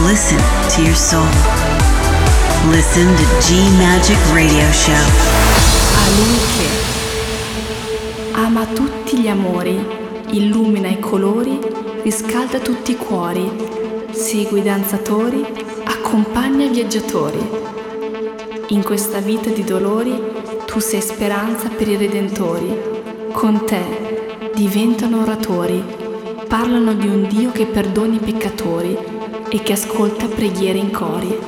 Listen to your soul. Listen to G Magic Radio Show. A lui che ama tutti gli amori, illumina i colori, riscalda tutti i cuori, segue i danzatori, accompagna i viaggiatori. In questa vita di dolori tu sei speranza per i redentori. Con te diventano oratori, parlano di un Dio che perdona i peccatori e che ascolta preghiere in cori.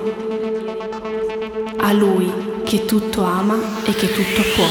A lui che tutto ama e che tutto può.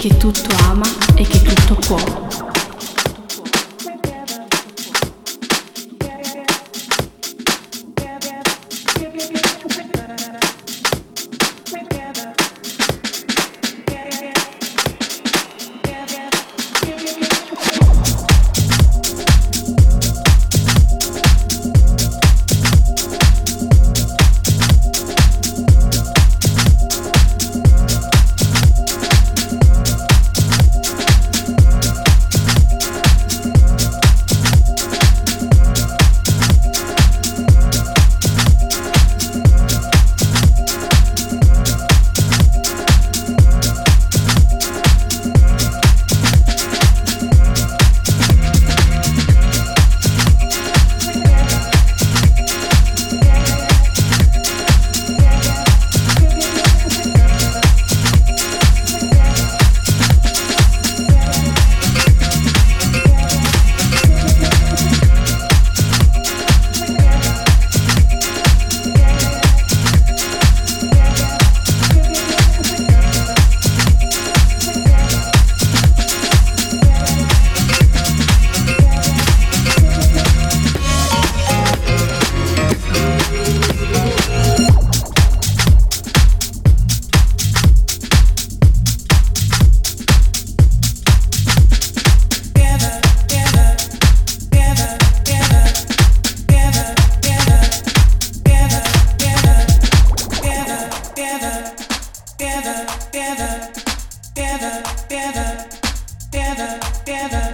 che tutto ama e che tutto può. together.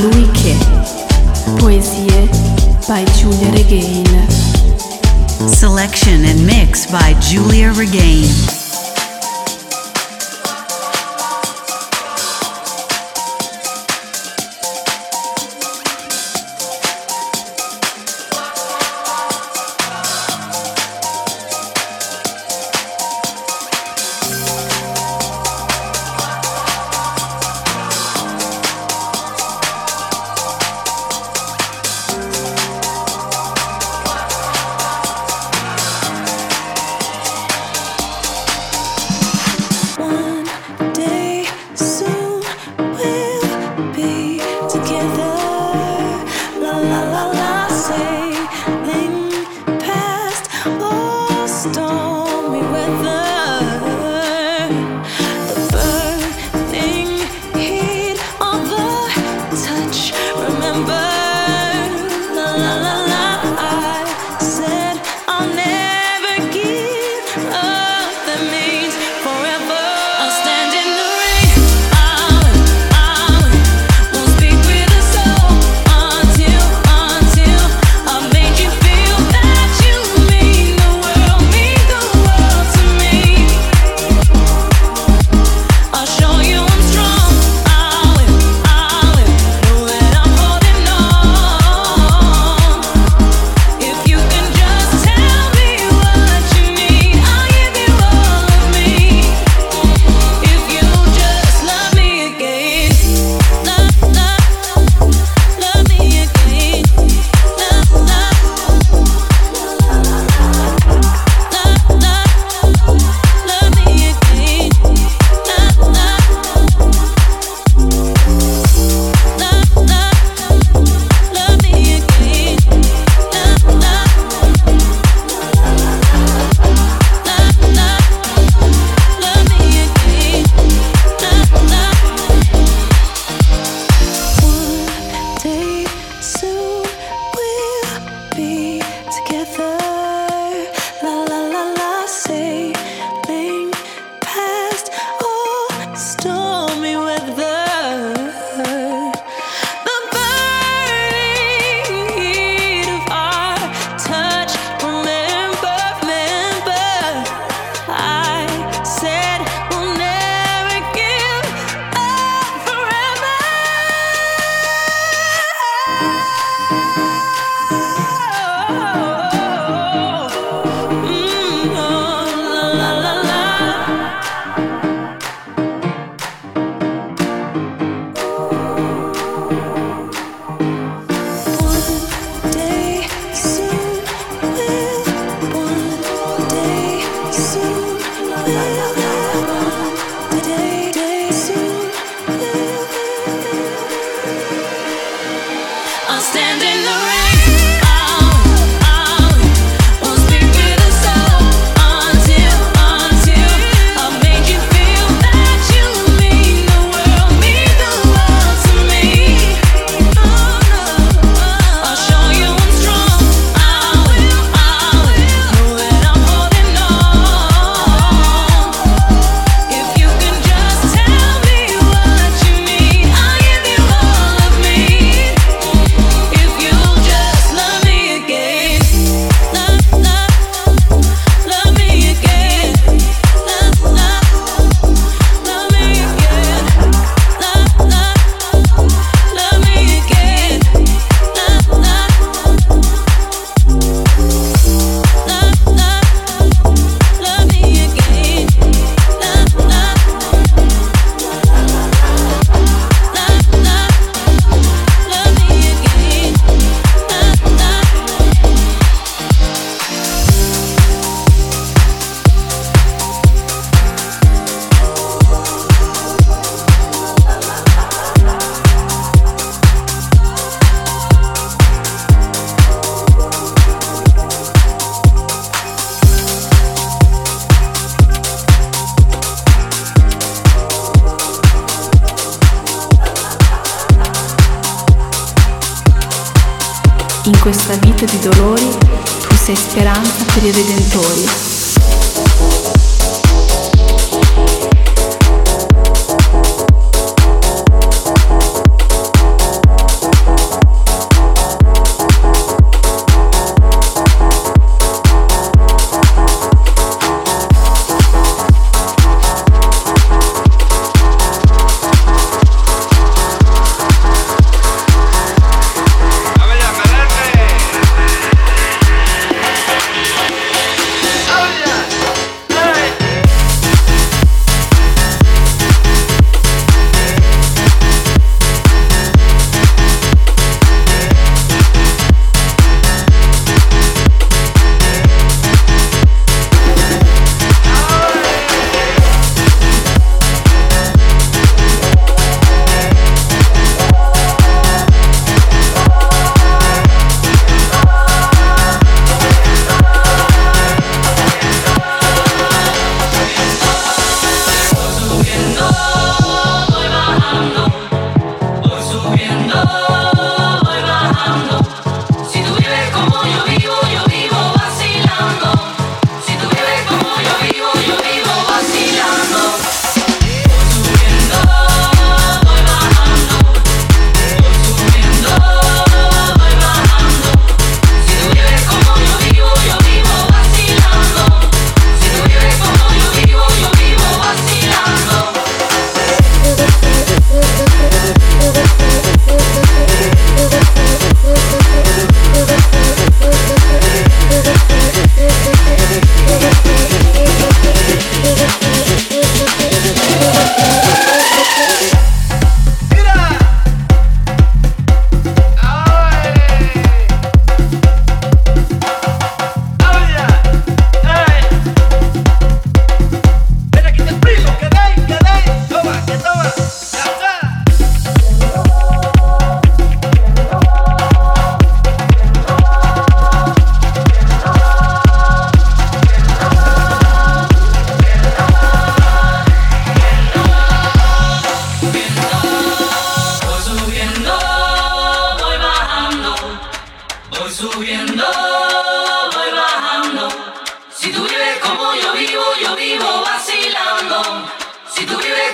lui che. Poesie by Julia Regain. Selection and mix by Julia Regain.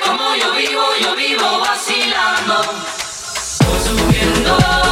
como yo vivo, yo vivo vacilando, consumiendo.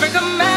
never come back.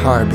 hard